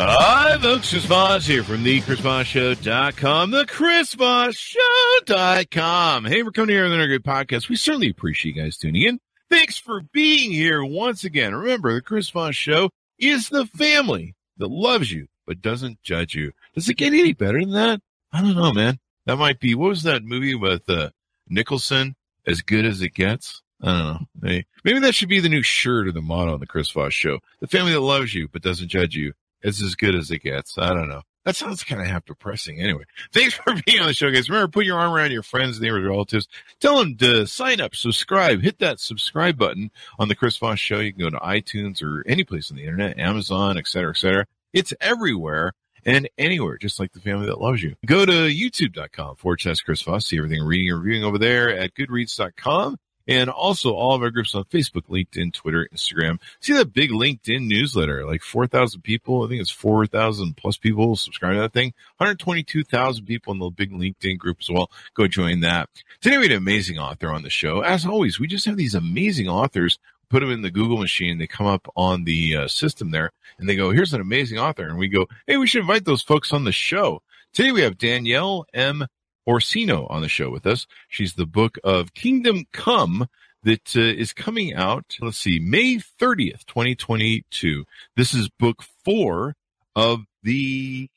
Hi, folks. Chris Voss here from the ChrisVossShow.com, the ChrisVossShow.com. Hey, we're coming here with another great podcast. We certainly appreciate you guys tuning in. Thanks for being here once again. Remember, the Chris Voss Show is the family that loves you but doesn't judge you. Does it get any better than that? I don't know, man. That might be, what was that movie with uh, Nicholson? As good as it gets? I don't know. Maybe, maybe that should be the new shirt or the motto on the Chris Voss Show. The family that loves you but doesn't judge you. It's as good as it gets. I don't know. That sounds kind of half depressing. Anyway, thanks for being on the show, guys. Remember, put your arm around your friends, neighbors, relatives. Tell them to sign up, subscribe, hit that subscribe button on the Chris Voss Show. You can go to iTunes or any place on the internet, Amazon, et cetera, et cetera. It's everywhere and anywhere, just like the family that loves you. Go to youtube.com forward Chris Voss. See everything reading and reviewing over there at goodreads.com and also all of our groups on Facebook, LinkedIn, Twitter, Instagram. See that big LinkedIn newsletter, like 4,000 people. I think it's 4,000 plus people subscribe to that thing. 122,000 people in the big LinkedIn group as well. Go join that. Today we had an amazing author on the show. As always, we just have these amazing authors. Put them in the Google machine. They come up on the uh, system there and they go, here's an amazing author. And we go, Hey, we should invite those folks on the show. Today we have Danielle M. Orsino on the show with us. She's the book of Kingdom Come that uh, is coming out. Let's see, May 30th, 2022. This is book four of the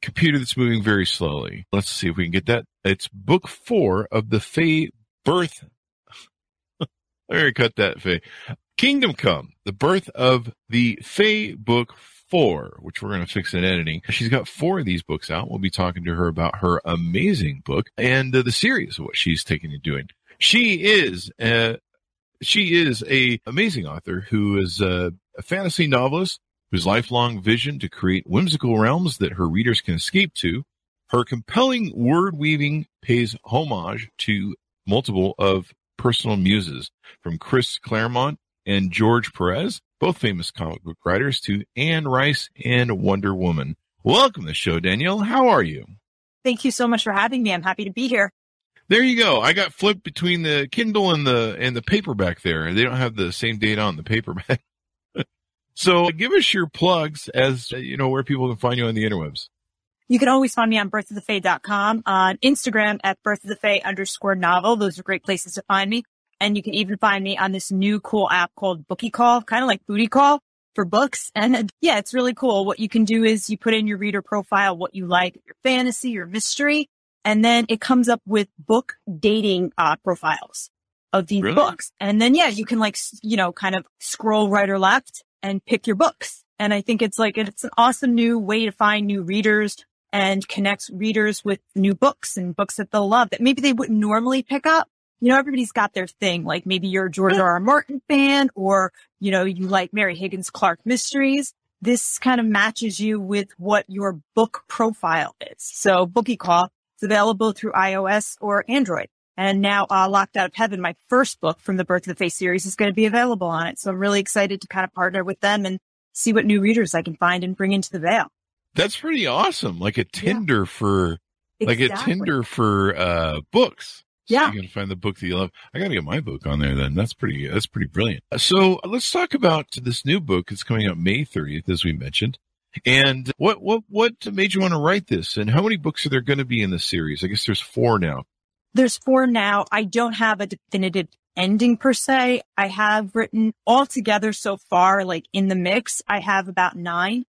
computer that's moving very slowly. Let's see if we can get that. It's book four of the Fae birth. Let me cut that, Fae. Kingdom Come, the birth of the Fae book four, which we're going to fix in editing. She's got four of these books out. We'll be talking to her about her amazing book and uh, the series of what she's taking and doing. She is a, she is a amazing author who is a, a fantasy novelist whose lifelong vision to create whimsical realms that her readers can escape to. Her compelling word weaving pays homage to multiple of personal muses from Chris Claremont and George Perez both famous comic book writers, to Anne Rice and Wonder Woman. Welcome to the show, Danielle. How are you? Thank you so much for having me. I'm happy to be here. There you go. I got flipped between the Kindle and the and the paperback there. They don't have the same date on the paperback. so give us your plugs as you know where people can find you on the interwebs. You can always find me on birthofthefae.com, on Instagram at birthofthefae underscore novel. Those are great places to find me. And you can even find me on this new cool app called Bookie Call, kind of like Booty Call for books. And yeah, it's really cool. What you can do is you put in your reader profile, what you like, your fantasy, your mystery, and then it comes up with book dating uh, profiles of these really? books. And then yeah, you can like, you know, kind of scroll right or left and pick your books. And I think it's like, it's an awesome new way to find new readers and connect readers with new books and books that they'll love that maybe they wouldn't normally pick up you know, everybody's got their thing. Like maybe you're a George R. R. Martin fan or, you know, you like Mary Higgins Clark mysteries. This kind of matches you with what your book profile is. So Bookie Call is available through iOS or Android. And now, uh, Locked Out of Heaven, my first book from the Birth of the Fae series is going to be available on it. So I'm really excited to kind of partner with them and see what new readers I can find and bring into the veil. That's pretty awesome. Like a Tinder yeah. for, like a Tinder for, uh, books. Yeah. You can find the book that you love. I got to get my book on there then. That's pretty, that's pretty brilliant. So let's talk about this new book. It's coming out May 30th, as we mentioned. And what, what, what made you want to write this? And how many books are there going to be in the series? I guess there's four now. There's four now. I don't have a definitive ending per se. I have written all together so far, like in the mix, I have about nine,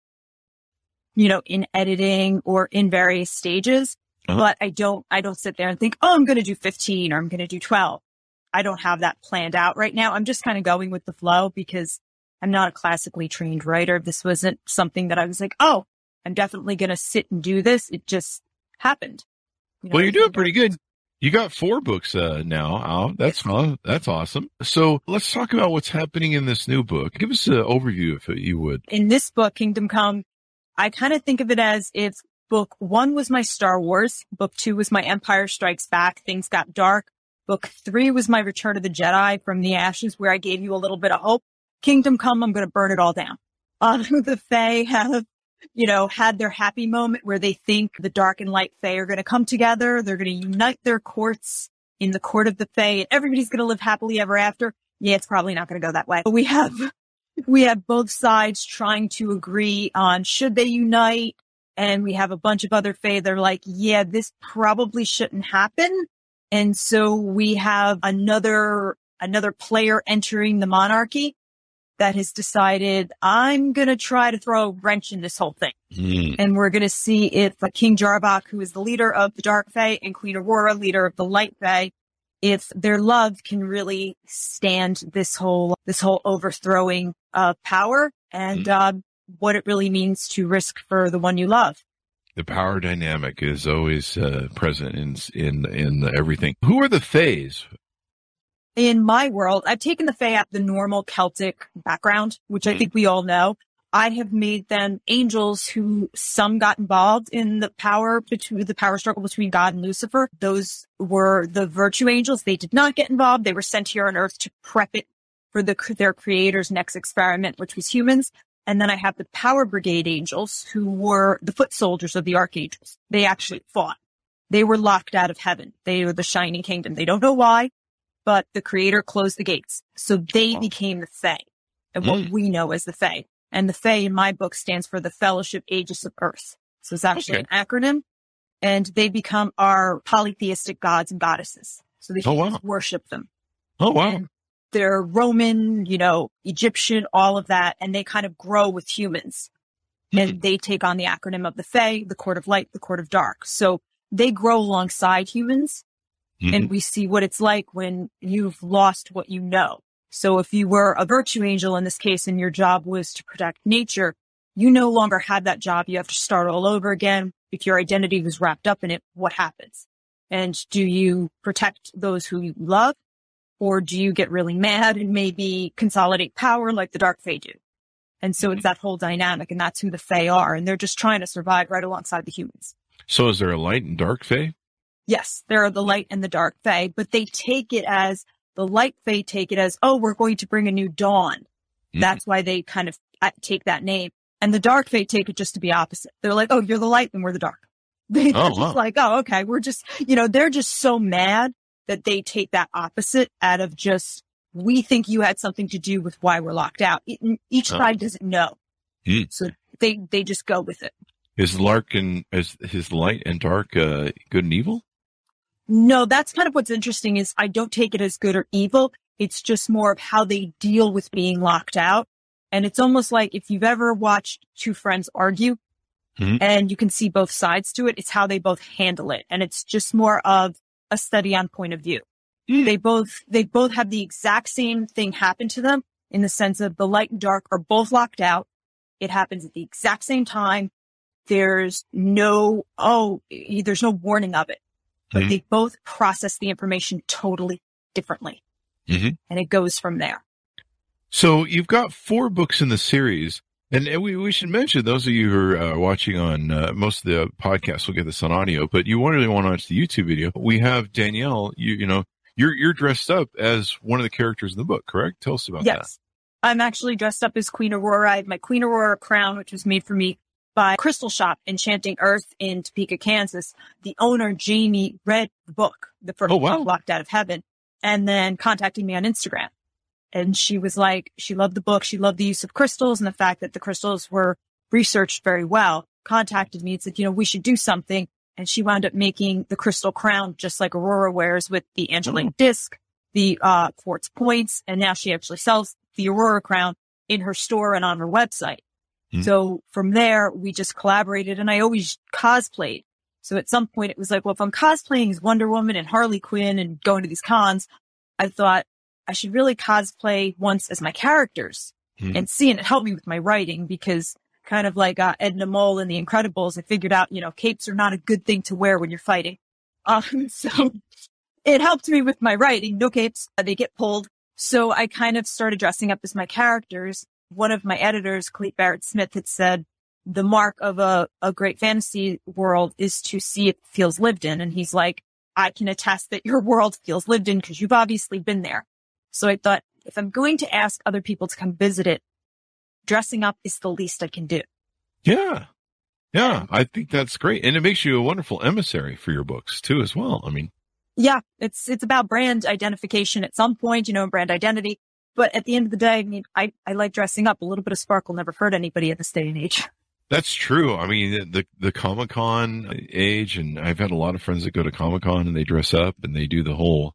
you know, in editing or in various stages. Uh-huh. But I don't, I don't sit there and think, oh, I'm going to do 15 or I'm going to do 12. I don't have that planned out right now. I'm just kind of going with the flow because I'm not a classically trained writer. This wasn't something that I was like, oh, I'm definitely going to sit and do this. It just happened. You know, well, you're doing pretty good. You got four books uh, now out. That's fun. That's awesome. So let's talk about what's happening in this new book. Give us an overview, if you would. In this book, Kingdom Come, I kind of think of it as if book one was my Star Wars, book two was my Empire Strikes Back, things got dark. Book three was my Return of the Jedi from the Ashes, where I gave you a little bit of hope. Kingdom Come, I'm going to burn it all down. Uh, the Fae have, you know, had their happy moment where they think the dark and light Fae are going to come together. They're going to unite their courts in the court of the Fae and everybody's going to live happily ever after. Yeah, it's probably not going to go that way. But we have, we have both sides trying to agree on should they unite. And we have a bunch of other Fae They're like, yeah, this probably shouldn't happen. And so we have another, another player entering the monarchy that has decided I'm going to try to throw a wrench in this whole thing. Mm. And we're going to see if King Jarvok, who is the leader of the Dark Fae, and Queen Aurora, leader of the Light Fae, if their love can really stand this whole, this whole overthrowing of power and, Mm. uh, what it really means to risk for the one you love. The power dynamic is always uh, present in in in everything. Who are the Fays? in my world, I've taken the Fae out the normal Celtic background, which I Mhm. think we all know. I have made them angels who some got involved in the power between the power struggle between God and Lucifer. Those were the virtue angels. They did not get involved. They were sent here on earth to prep it for the, their creator's next experiment, which was humans. And then I have the power brigade angels who were the foot soldiers of the archangels. They actually fought. They were locked out of heaven. They were the shining kingdom. They don't know why but the creator closed the gates. So they became the Fae and what Mm. we know as the Fae. And the Fae in my book stands for the Fellowship Aegis of Earth. So it's actually Okay. an acronym and they become our polytheistic gods and goddesses. So they Oh, wow. worship them. Oh wow! And they're Roman, you know, Egyptian, all of that. And they kind of grow with humans Hmm. and they take on the acronym of the Fae, the Court of Light, the Court of Dark. So they grow alongside humans Mhm. and we see what it's like when you've lost what you know. So if you were a virtue angel in this case and your job was to protect nature, you no longer have that job. You have to start all over again. If your identity was wrapped up in it, what happens? And do you protect those who you love? Or do you get really mad and maybe consolidate power like the Dark Fae do? And so it's that whole dynamic and that's who the Fae are. And they're just trying to survive right alongside the humans. So is there a light and dark Fae? Yes, there are the light and the dark fae, but they take it as the light fae take it as, oh, we're going to bring a new dawn. Mhm. That's why they kind of uh, take that name. And the dark fae take it just to be opposite. They're like, oh, you're the light and we're the dark. They, are Oh, just wow. like, oh, okay. We're just, you know, they're just so mad that they take that opposite out of just, we think you had something to do with why we're locked out. Each Oh. side doesn't know. Hmm. So they, they just go with it. Is Lark and is his light and dark uh, good and evil? No, that's kind of what's interesting is I don't take it as good or evil. It's just more of how they deal with being locked out. And it's almost like if you've ever watched two friends argue Mhm. and you can see both sides to it, it's how they both handle it. And it's just more of a study on point of view. Hmm. They both, they both have the exact same thing happen to them in the sense of the light and dark are both locked out. It happens at the exact same time. There's no, oh, there's no warning of it but Mhm. they both process the information totally differently. Mhm. And it goes from there. So you've got four books in the series, and, and we, we should mention those of you who are uh, watching on uh, most of the podcasts will get this on audio, but you really want to watch the YouTube video. We have Danielle. You you know you're you're dressed up as one of the characters in the book, correct? Tell us about that. Yes. I'm actually dressed up as Queen Aurora. I have my Queen Aurora crown, which was made for me by Crystal Shop Enchanting Earth in Topeka, Kansas. The owner, Jamie, read the book, the first Oh, wow. book, Locked Out of Heaven, and then contacted me on Instagram. And she was like, she loved the book. She loved the use of crystals and the fact that the crystals were researched very well. Contacted me and said, you know, we should do something. And she wound up making the crystal crown just like Aurora wears with the Angeline Oh. disc, the uh, quartz points. And now she actually sells the Aurora crown in her store and on her website. Hmm. So from there, we just collaborated and I always cosplayed. So at some point it was like, well, if I'm cosplaying as Wonder Woman and Harley Quinn and going to these cons, I thought I should really cosplay once as my characters Hmm. and see, and it helped me with my writing because kind of like uh, Edna Mode in The Incredibles, I figured out, you know, capes are not a good thing to wear when you're fighting. Um, so it helped me with my writing. No capes, they get pulled. So I kind of started dressing up as my characters. One of my editors, Clete Barrett Smith, had said the mark of a, a great fantasy world is to see it feels lived in. And he's like, I can attest that your world feels lived in because you've obviously been there. So I thought if I'm going to ask other people to come visit it, dressing up is the least I can do. Yeah. Yeah. I think that's great. And it makes you a wonderful emissary for your books too, as well. I mean, yeah, it's, it's about brand identification at some point, you know, and brand identity. But at the end of the day, I mean, I, I like dressing up. A little bit of sparkle never hurt anybody in this day and age. That's true. I mean, the the Comic Con age, and I've had a lot of friends that go to Comic Con and they dress up and they do the whole,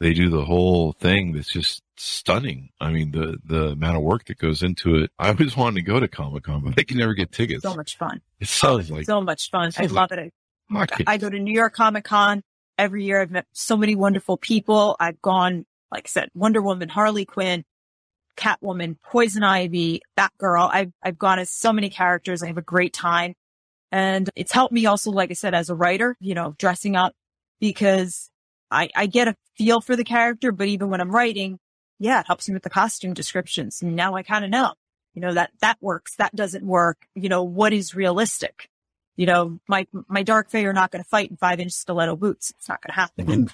they do the whole thing. That's just stunning. I mean, the the amount of work that goes into it. I always wanted to go to Comic Con, but I can never get tickets. So much fun. It sounds like so much fun. I love it. I, I go to New York Comic Con every year. I've met so many wonderful people. I've gone, like I said, Wonder Woman, Harley Quinn, Catwoman, Poison Ivy, Batgirl. I've, I've gone as so many characters. I have a great time. And it's helped me also, like I said, as a writer, you know, dressing up because I, I get a feel for the character, but even when I'm writing, yeah, it helps me with the costume descriptions. Now I kind of know, you know, that, that works. That doesn't work. You know, what is realistic? You know, my, my dark fae are not going to fight in five inch stiletto boots. It's not going to happen.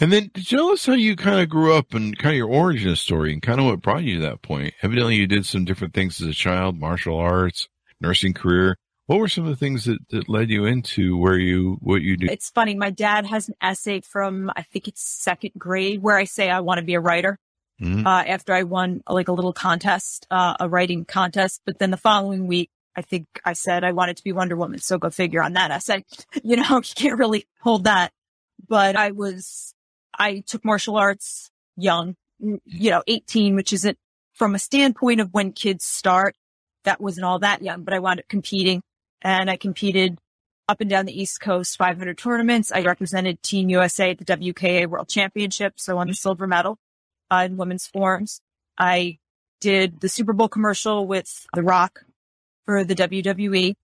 And then tell us how you kind of grew up and kind of your origin story and kind of what brought you to that point? Evidently you did some different things as a child, martial arts, nursing career. What were some of the things that, that led you into where you, what you do? It's funny. My dad has an essay from, I think it's second grade where I say I want to be a writer. Mm-hmm. Uh, after I won like a little contest, uh, a writing contest. But then the following week, I think I said I wanted to be Wonder Woman. So go figure on that essay. You know, you can't really hold that. But I was I took martial arts young, you know, 18, which isn't from a standpoint of when kids start. That wasn't all that young, but I wound up competing and I competed up and down the East Coast, 500 tournaments. I represented Team USA at the WKA World Championship. So won the silver medal uh, in women's forms. I did the Super Bowl commercial with The Rock for the WWE,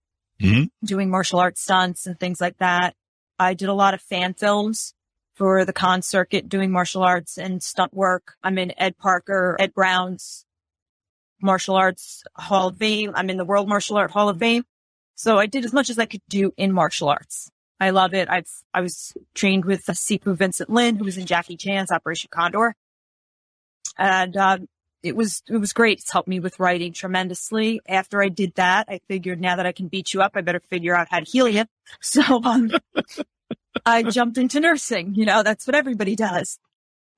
mm-hmm. doing martial arts stunts and things like that. I did a lot of fan films for the con circuit doing martial arts and stunt work. I'm in Ed Parker, Ed Brown's martial arts hall of fame. I'm in the world martial art hall of fame. So I did as much as I could do in martial arts. I love it. I've, I was trained with Sifu Vincent Lin, who was in Jackie Chan's Operation Condor. And, um, it was, it was great. It's helped me with writing tremendously. After I did that, I figured now that I can beat you up, I better figure out how to heal you. So, um, I jumped into nursing. You know, that's what everybody does.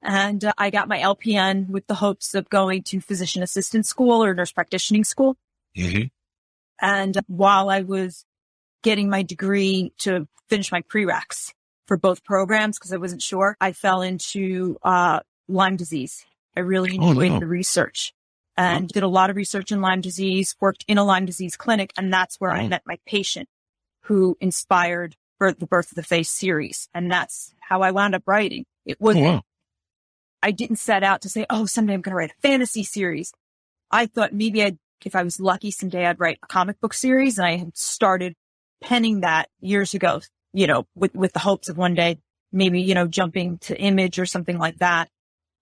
And uh, I got my LPN with the hopes of going to physician assistant school or nurse practitioning school. Mm-hmm. And while I was getting my degree to finish my prereqs for both programs, because I wasn't sure, I fell into uh, Lyme disease. I really oh, enjoyed oh, no. the research and did a lot of research in Lyme disease, worked in a Lyme disease clinic, and that's where oh. I met my patient who inspired for the Birth of the Fae series. And that's how I wound up writing. It was, oh, wow. I didn't set out to say, oh, someday I'm going to write a fantasy series. I thought maybe I'd, if I was lucky, someday I'd write a comic book series. And I had started penning that years ago, you know, with, with the hopes of one day, maybe, you know, jumping to image or something like that.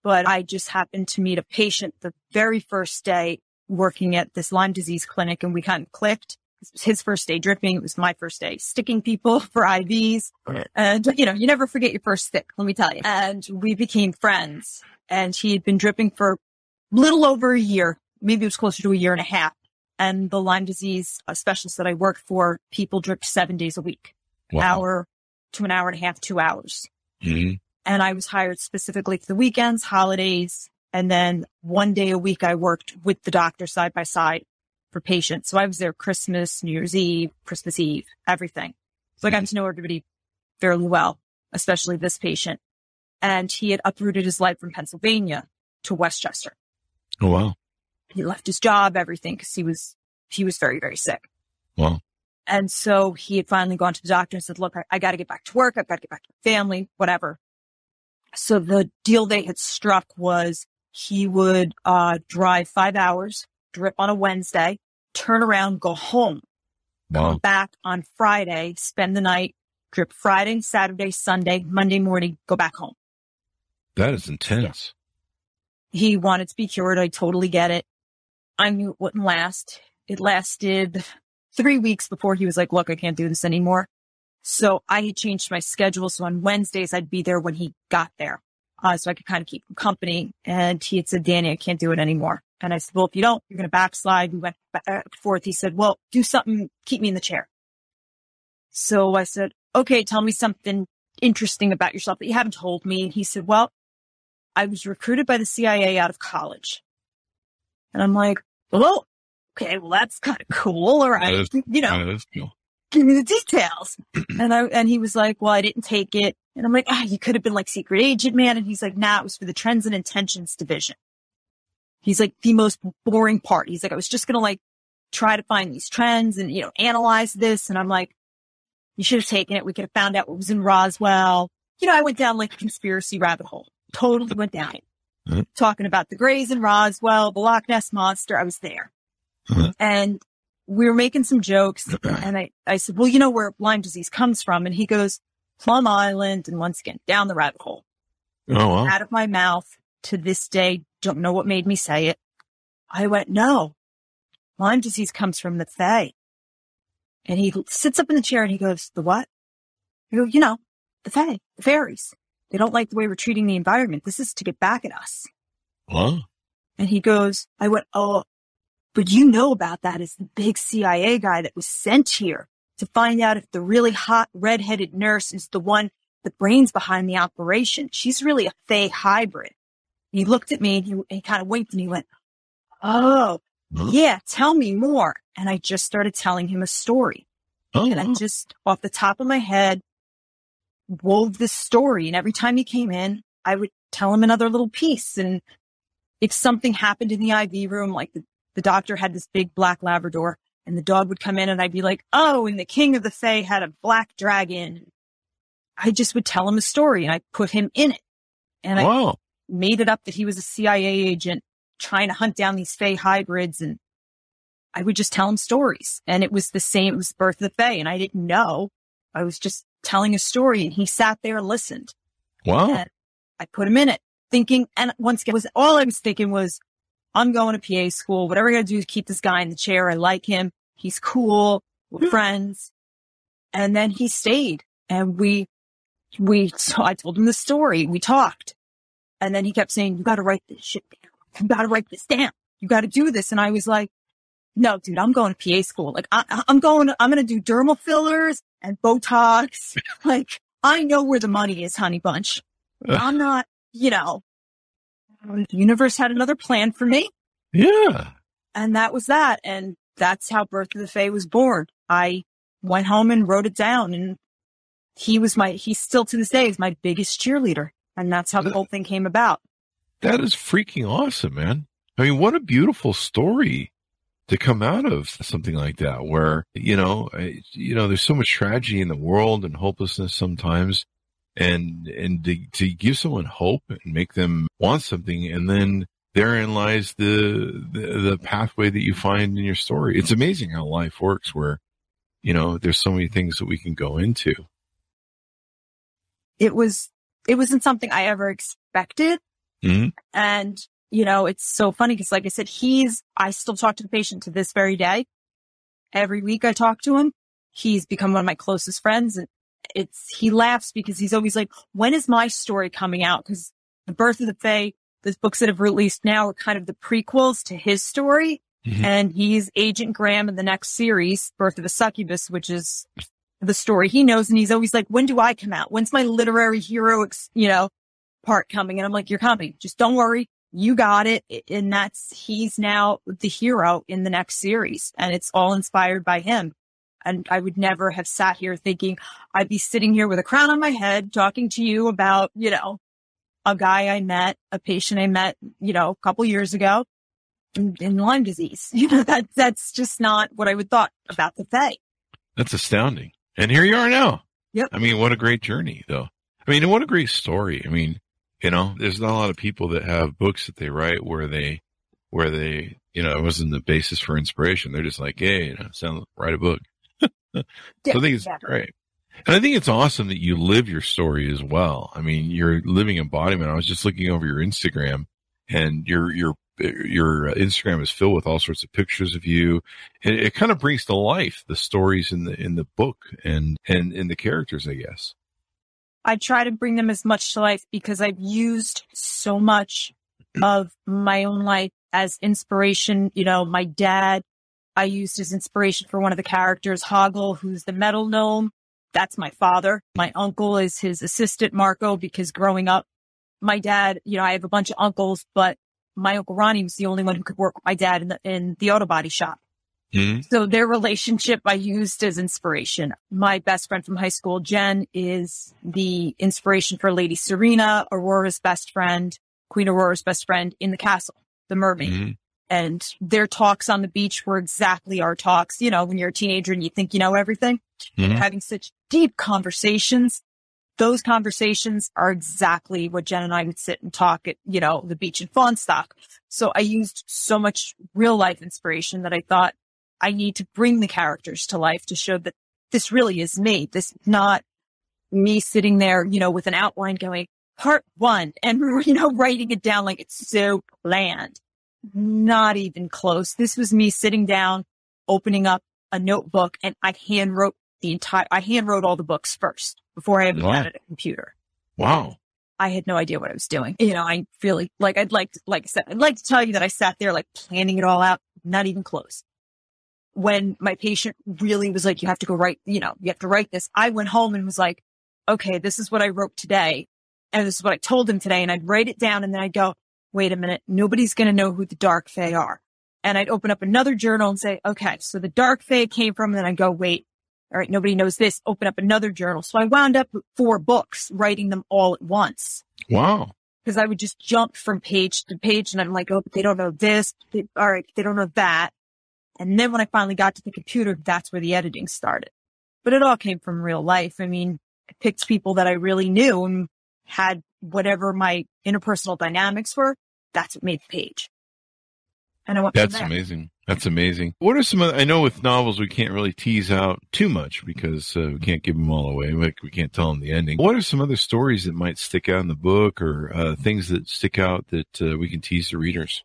But I just happened to meet a patient the very first day working at this Lyme disease clinic and we kind of clicked It was his first day dripping. It was my first day sticking people for IVs. And, you know, you never forget your first stick, let me tell you. And we became friends and he had been dripping for little over a year. Maybe it was closer to a year and a half. And the Lyme disease specialist that I worked for, people dripped seven days a week, wow. hour to an hour and a half, two hours. Mm-hmm. And I was hired specifically for the weekends, holidays. And then one day a week, I worked with the doctor side by side for patients. So I was there Christmas, New Year's Eve, Christmas Eve, everything. So I got to know everybody fairly well, especially this patient. And he had uprooted his life from Pennsylvania to Westchester. Oh, wow. He left his job, everything, because he was, he was very, very sick. Wow. And so he had finally gone to the doctor and said, look, I, I got to get back to work. I've got to get back to my family, whatever. So the deal they had struck was he would, uh, drive five hours, drip on a Wednesday, turn around, go home, wow. come back on Friday, spend the night drip Friday, Saturday, Sunday, Monday morning, go back home. That is intense. He wanted to be cured. I totally get it. I knew it wouldn't last. It lasted three weeks before he was like, look, I can't do this anymore. So I had changed my schedule. So on Wednesdays, I'd be there when he got there. Uh, so I could kind of keep him company. And he had said, Danny, I can't do it anymore. And I said, well, if you don't, you're going to backslide. We went back and forth. He said, well, do something, keep me in the chair. So I said, okay, tell me something interesting about yourself that you haven't told me. And he said, well, I was recruited by the CIA out of college. And I'm like, well, okay, well, that's kind of cool. All right. Is- you know, cool. give me the details. and I, and he was like, well, I didn't take it. And I'm like, ah, you could have been like secret agent, man. And he's like, nah, it was for the trends and intentions division. He's like the most boring part. He's like, I was just going to like try to find these trends and, you know, analyze this. And I'm like, you should have taken it. We could have found out what was in Roswell. You know, I went down like a conspiracy rabbit hole. Totally went down. Mhm. Talking about the Greys and Roswell, the Loch Ness monster. I was there. Mhm. And we were making some jokes and I, I said, well, you know where Lyme disease comes from? And he goes, Plum Island. And once again, down the rabbit hole Oh, wow. out of my mouth to this day. Don't know what made me say it. I went, no, Lyme disease comes from the Fae. And he sits up in the chair and he goes, the what? I go, you know, the Fae, the fairies. They don't like the way we're treating the environment. This is to get back at us. Wow. And he goes, I went, oh, but you know about that as the big CIA guy that was sent here to find out if the really hot redheaded nurse is the one, the brains behind the operation. She's really a Fae hybrid. He looked at me and he, he kind of winked and he went, Oh, Huh? yeah, tell me more. And I just started telling him a story. Oh, And I just, off the top of my head, wove this story. And every time he came in, I would tell him another little piece. And if something happened in the IV room, like the, the doctor had this big black Labrador and the dog would come in and I'd be like, Oh, and the king of the Fae had a black dragon. I just would tell him a story and I put him in it. And I made it up that he was a CIA agent trying to hunt down these Fae hybrids and I would just tell him stories. And it was the same, it was Birth of the Fae and I didn't know. I was just telling a story and he sat there and listened. Wow. And I put him in it thinking, and once again, was all I was thinking was, I'm going to PA school. Whatever I gotta do is keep this guy in the chair. I like him. He's cool. We're friends. And then he stayed and we, we, so I told him the story. We talked and then he kept saying, you got to write this shit down. You got to write this down. You got to do this. And I was like, no, dude, I'm going to PA school. Like I, I- I'm going, I'm going to do dermal fillers and Botox. like I know where the money is, honey bunch. I'm not, you know, the universe had another plan for me Yeah. and that was that. And that's how Birth of the Fae was born. I went home and wrote it down and he was my, he still to this day is my biggest cheerleader. And that's how the whole thing came about. That is freaking awesome, man. I mean, what a beautiful story to come out of something like that where, you know, you know, there's so much tragedy in the world and hopelessness sometimes. And, and to, to give someone hope and make them want something. And then therein lies the, the, the pathway that you find in your story. It's amazing how life works where, you know, there's so many things that we can go into. It was, it wasn't something I ever expected. Mhm. And, you know, it's so funny because like I said, he's, I still talk to the patient to this very day. Every week I talk to him. He's become one of my closest friends and it's, he laughs because he's always like, when is my story coming out? Cause the birth of the Fae, the books that have released now are kind of the prequels to his story. Mhm. And he's Agent Graham in the next series, Birth of a Succubus, which is the story he knows. And he's always like, when do I come out? When's my literary hero, you know, part coming? And I'm like, you're coming. Just don't worry. You got it. And that's, he's now the hero in the next series and it's all inspired by him. And I would never have sat here thinking I'd be sitting here with a crown on my head talking to you about, you know, a guy I met, a patient I met, you know, a couple years ago in, in Lyme disease. You know, that, that's just not what I would thought about the Fae. That's astounding. And here you are now. Yep. I mean, what a great journey though. I mean, what a great story. I mean, you know, there's not a lot of people that have books that they write where they, where they, you know, it wasn't the basis for inspiration. They're just like, hey, you know, sound, write a book. so I think it's Yeah. great. And I think it's awesome that you live your story as well. I mean, you're living embodiment. I was just looking over your Instagram and your, your, your uh, Instagram is filled with all sorts of pictures of you. And it kind of brings to life the stories in the, in the book and, and in the characters, I guess. I try to bring them as much to life because I've used so much of my own life as inspiration. You know, my dad, I used as inspiration for one of the characters, Hoggle, who's the metal gnome. That's my father. My uncle is his assistant, Marco, because growing up, my dad, you know, I have a bunch of uncles, but my uncle Ronnie was the only one who could work with my dad in the, in the auto body shop. Mm-hmm. So their relationship I used as inspiration. My best friend from high school, Jen, is the inspiration for Lady Serena, Aurora's best friend, Queen Aurora's best friend in the castle, the mermaid. Mm-hmm. And their talks on the beach were exactly our talks. You know, when you're a teenager and you think you know everything, mm-hmm. having such deep conversations. Those conversations are exactly what Jen and I would sit and talk at, you know, the beach in Fawnstock. So I used so much real life inspiration that I thought I need to bring the characters to life to show that this really is me. This is not me sitting there, you know, with an outline going part one and, you know, writing it down like it's so planned. Not even close. This was me sitting down, opening up a notebook and I hand wrote the entire, I hand wrote all the books first before I ever wow. had a computer. Wow. I had no idea what I was doing. You know, I really like, I'd like, to, like I said, I'd like to tell you that I sat there like planning it all out, not even close when my patient really was like, you have to go write, you know, you have to write this. I went home and was like, okay, this is what I wrote today. And this is what I told him today. And I'd write it down and then I'd go, wait a minute. Nobody's going to know who the dark fae are. And I'd open up another journal and say, okay, so the dark fae came from, and then I'd go, wait, all right, nobody knows this. Open up another journal. So I wound up with four books, writing them all at once. Wow. Because I would just jump from page to page and I'm like, oh, but they don't know this. They, all right, they don't know that. And then when I finally got to the computer, that's where the editing started. But it all came from real life. I mean, I picked people that I really knew and had whatever my interpersonal dynamics were. That's what made the page. And I went. That's amazing. That's amazing. What are some? Other, I know with novels we can't really tease out too much because uh, we can't give them all away. We, we, can't tell them the ending. What are some other stories that might stick out in the book, or uh, things that stick out that uh, we can tease the readers?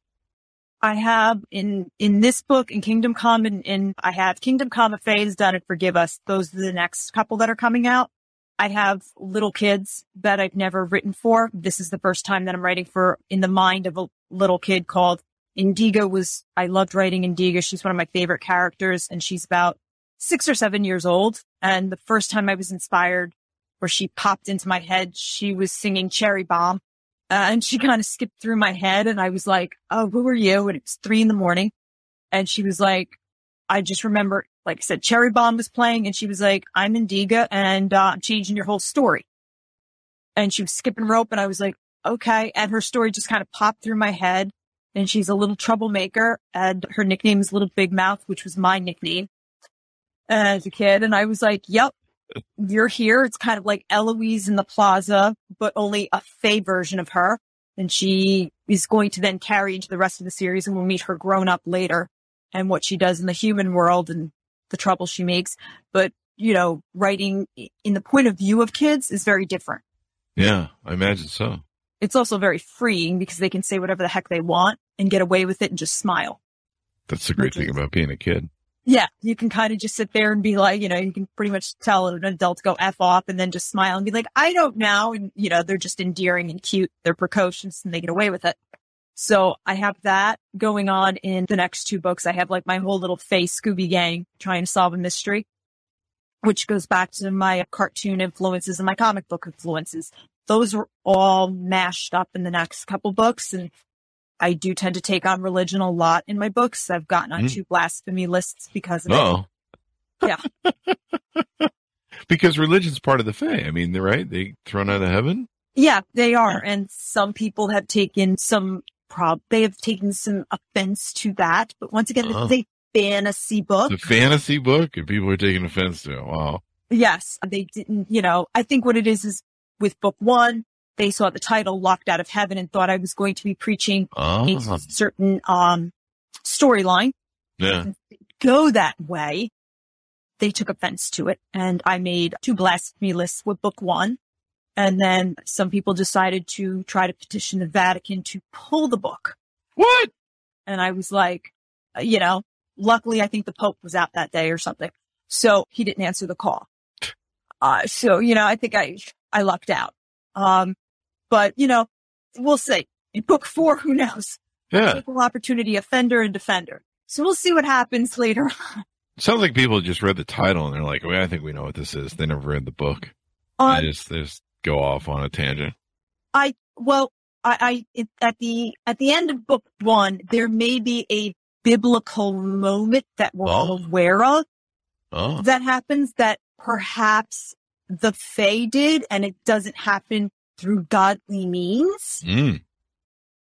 I have in, in this book in Kingdom Come and in, I have Kingdom Come, A Phase Done and Forgive Us. Those are the next couple that are coming out. I have little kids that I've never written for. This is the first time that I'm writing for in the mind of a little kid called Indigo was, I loved writing Indigo. She's one of my favorite characters and she's about six or seven years old. And the first time I was inspired where she popped into my head, she was singing Cherry Bomb uh, and she kind of skipped through my head and I was like, Oh, who are you? And it was three in the morning. And she was like, I just remember, like I said, Cherry Bomb was playing and she was like, I'm Indigo and, uh, I'm changing your whole story. And she was skipping rope and I was like, okay. And her story just kind of popped through my head and she's a little troublemaker and her nickname is Little Big Mouth, which was my nickname as a kid. And I was like, yep, you're here. It's kind of like Eloise in the plaza, but only a Fae version of her. And she is going to then carry into the rest of the series and we'll meet her grown up later and what she does in the human world and the trouble she makes. But, you know, writing in the point of view of kids is very different. Yeah, I imagine so. It's also very freeing because they can say whatever the heck they want and get away with it and just smile. That's the great thing is, about being a kid. Yeah, you can kind of just sit there and be like, you know, you can pretty much tell an adult to go F off and then just smile and be like, I don't know. And, you know, they're just endearing and cute. They're precocious and they get away with it. So I have that going on in the next two books. I have like my whole little face Scooby gang trying to solve a mystery, which goes back to my cartoon influences and my comic book influences. Those are all mashed up in the next couple books and I do tend to take on religion a lot in my books. I've gotten on mm. two blasphemy lists because of it. oh. it. Yeah. because religion's part of the fae. I mean, they're right. They thrown out of heaven. Yeah, they are. And some people have taken some prob, they have taken some offense to that. But once again, uh, it's a fantasy book. The fantasy book and people are taking offense to it. Wow. Yes. They didn't, you know, I think what it is is with book one, they saw the title Locked Out of Heaven and thought I was going to be preaching uh-huh. a certain um, storyline. Yeah. Go that way. they took offense to it and I made two blasphemy lists with book one. And then some people decided to try to petition the Vatican to pull the book. What? And I was like, you know, luckily I think the Pope was out that day or something. So he didn't answer the call. Uh, so, you know, I think I, I lucked out. Um, but you know, we'll see. In book four, who knows? Yeah. Equal opportunity offender and defender. So we'll see what happens later on. Sounds like people just read the title and they're like, well, I think we know what this is. They never read the book. Um, they just, they just go off on a tangent. I, well, I, I, at the, at the end of book one, there may be a biblical moment that we're all Oh. aware of Oh, that happens that perhaps the Fae did and it doesn't happen through godly means mm.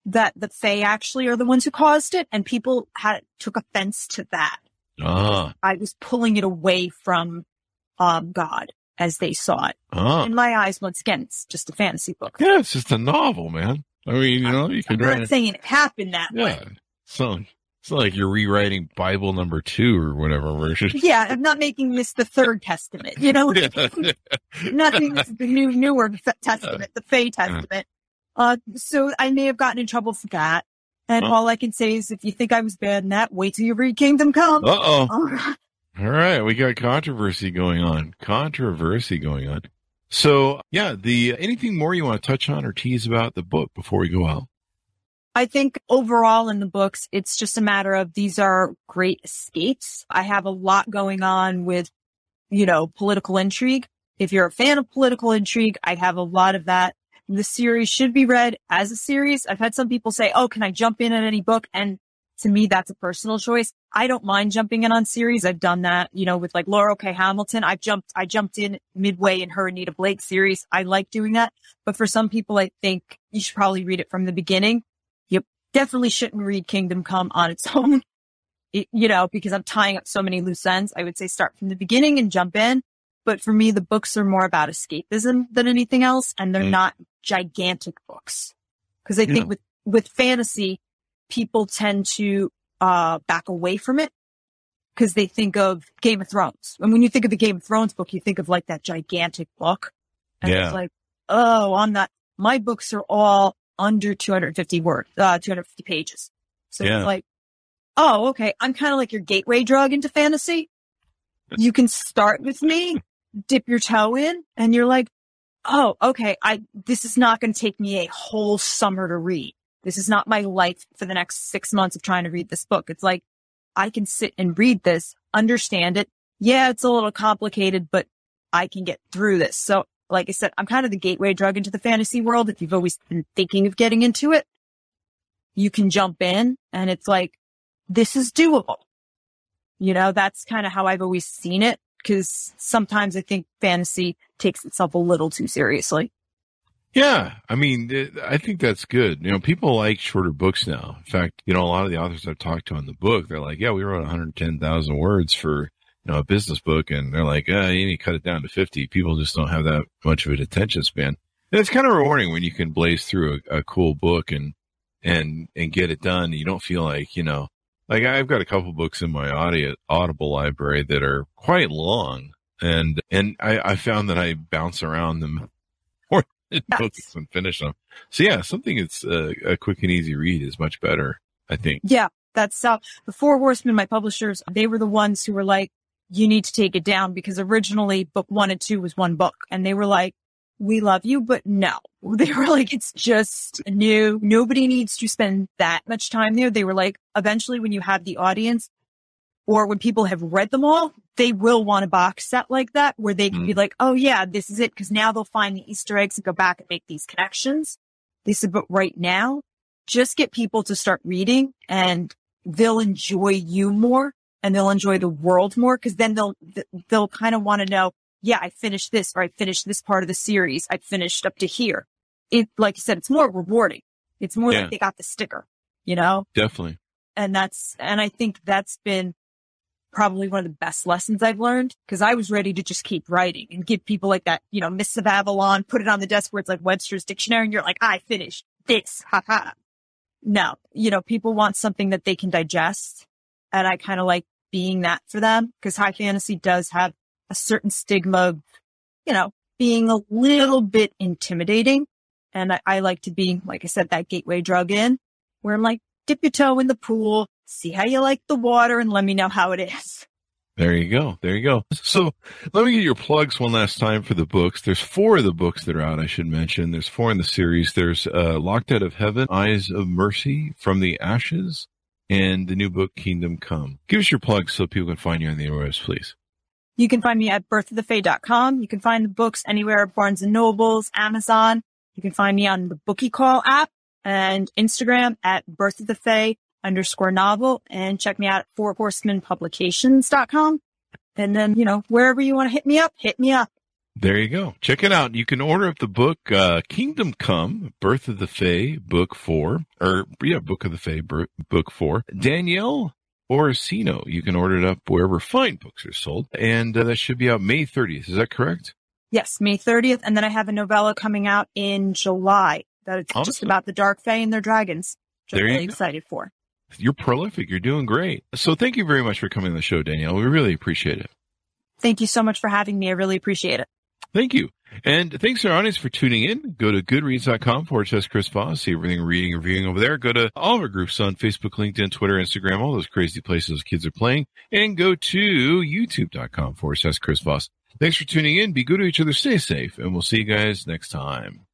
that the Fae actually are the ones who caused it and people had, took offense to that. ah, I was pulling it away from, um, God as they saw it. ah. In my eyes, once again, it's just a fantasy book. Yeah, it's just a novel, man. I mean, you know, you I'm could write not it. saying it happened that way. Yeah. So it's like you're rewriting Bible number two or whatever version. Yeah, I'm not making this the third testament, you know? Yeah. Nothing this is the new, newer testament, the Fae testament. Uh, so I may have gotten in trouble for that. And Huh. all I can say is if you think I was bad in that, wait till you read Kingdom Come. Uh oh. Oh, All right, we got controversy going on. Controversy going on. So yeah, the anything more you want to touch on or tease about the book before we go out? I think overall in the books, it's just a matter of these are great escapes. I have a lot going on with, you know, political intrigue. If you're a fan of political intrigue, I have a lot of that. The series should be read as a series. I've had some people say, Oh, can I jump in at any book? And to me, that's a personal choice. I don't mind jumping in on series. I've done that, you know, with like Laurell K. Hamilton. I've jumped, I jumped in midway in her Anita Blake series. I like doing that. But for some people, I think you should probably read it from the beginning. Definitely shouldn't read Kingdom Come on its own. It- you know, because I'm tying up so many loose ends. I would say start from the beginning and jump in. But for me, the books are more about escapism than anything else. And they're Mm. not gigantic books. Cause I Yeah. think with, with fantasy, people tend to, uh, back away from it because they think of Game of Thrones. And when you think of the Game of Thrones book, you think of like that gigantic book. And Yeah. it's like, oh, I'm not, my books are all under 250 words, uh, 250 pages. So Yeah. it's like, oh, okay. I'm kind of like your gateway drug into fantasy. You can start with me, dip your toe in, and you're like, oh, okay. I, this is not going to take me a whole summer to read. This is not my life for the next six months of trying to read this book. It's like, I can sit and read this, understand it. Yeah, it's a little complicated, but I can get through this. So, like I said, I'm kind of the gateway drug into the fantasy world. If you've always been thinking of getting into it, you can jump in and it's like, this is doable. You know, that's kind of how I've always seen it. Cause sometimes I think fantasy takes itself a little too seriously. Yeah, I mean, I think that's good. You know, people like shorter books now. In fact, you know, a lot of the authors I've talked to on the book, they're like, "Yeah, we wrote 110,000 words for you know a business book," and they're like, uh, "You need to cut it down to 50." People just don't have that much of an attention span. And it's kind of rewarding when you can blaze through a, a cool book and and and get it done. You don't feel like you know, like I've got a couple books in my audio Audible library that are quite long, and and I, I found that I bounce around them more than focus and finish them. So yeah, something that's uh, a quick and easy read is much better. I think. Yeah, that's uh, the Four Horsemen, my publishers, they were the ones who were like, you need to take it down because originally book one and two was one book and they were like, we love you, but no, they were like, it's just new. Nobody needs to spend that much time there. They were like, eventually when you have the audience or when people have read them all, they will want a box set like that where they can be mm. like, oh yeah, this is it. Cause now they'll find the Easter eggs and go back and make these connections. They said, but right now, just get people to start reading and they'll enjoy you more and they'll enjoy the world more because then they'll, they'll kind of want to know, yeah, I finished this or I finished this part of the series. I finished up to here. It, like you said, it's more rewarding. It's more Yeah. like they got the sticker, you know? Definitely. And that's, and I think that's been probably one of the best lessons I've learned because I was ready to just keep writing and give people like that, you know, Mists of Avalon, put it on the desk where it's like Webster's dictionary and you're like, I finished this. Ha ha. No, you know, people want something that they can digest. And I kind of like being that for them because high fantasy does have a certain stigma of, you know, being a little bit intimidating. And I, I like to be, like I said, that gateway drug in where I'm like, dip your toe in the pool, see how you like the water and let me know how it is. There you go. There you go. So let me get your plugs one last time for the books. There's four of the books that are out, I should mention. There's four in the series. There's uh, Locked Out of Heaven, Eyes of Mercy, From the Ashes, and the new book, Kingdom Come. Give us your plugs so people can find you on the interwebs, please. You can find me at birthofthefae.com. You can find the books anywhere Barnes and Nobles, Amazon. You can find me on the Bookie Call app and Instagram at Birth of the Fae underscore novel and check me out at fourhorsemenpublications.com. And then, you know, wherever you want to hit me up, hit me up. There you go. Check it out. You can order up the book, uh, Kingdom Come, Birth of the Fae, book four, or yeah, Book of the Fae, book four. Danielle Orsino. You can order it up wherever fine books are sold. And uh, that should be out May 30th. Is that correct? Yes, May 30th. And then I have a novella coming out in July that it's awesome. just about the Dark Fae and their dragons, which there I'm really excited for. You're prolific. You're doing great. So thank you very much for coming on the show, Danielle. We really appreciate it. Thank you so much for having me. I really appreciate it. Thank you. And thanks to our audience for tuning in. Go to goodreads.com forward slash Chris Voss. See everything reading and reviewing over there. Go to all of our groups on Facebook, LinkedIn, Twitter, Instagram, all those crazy places kids are playing. And go to youtube.com forward slash Chris Voss. Thanks for tuning in. Be good to each other. Stay safe. And we'll see you guys next time.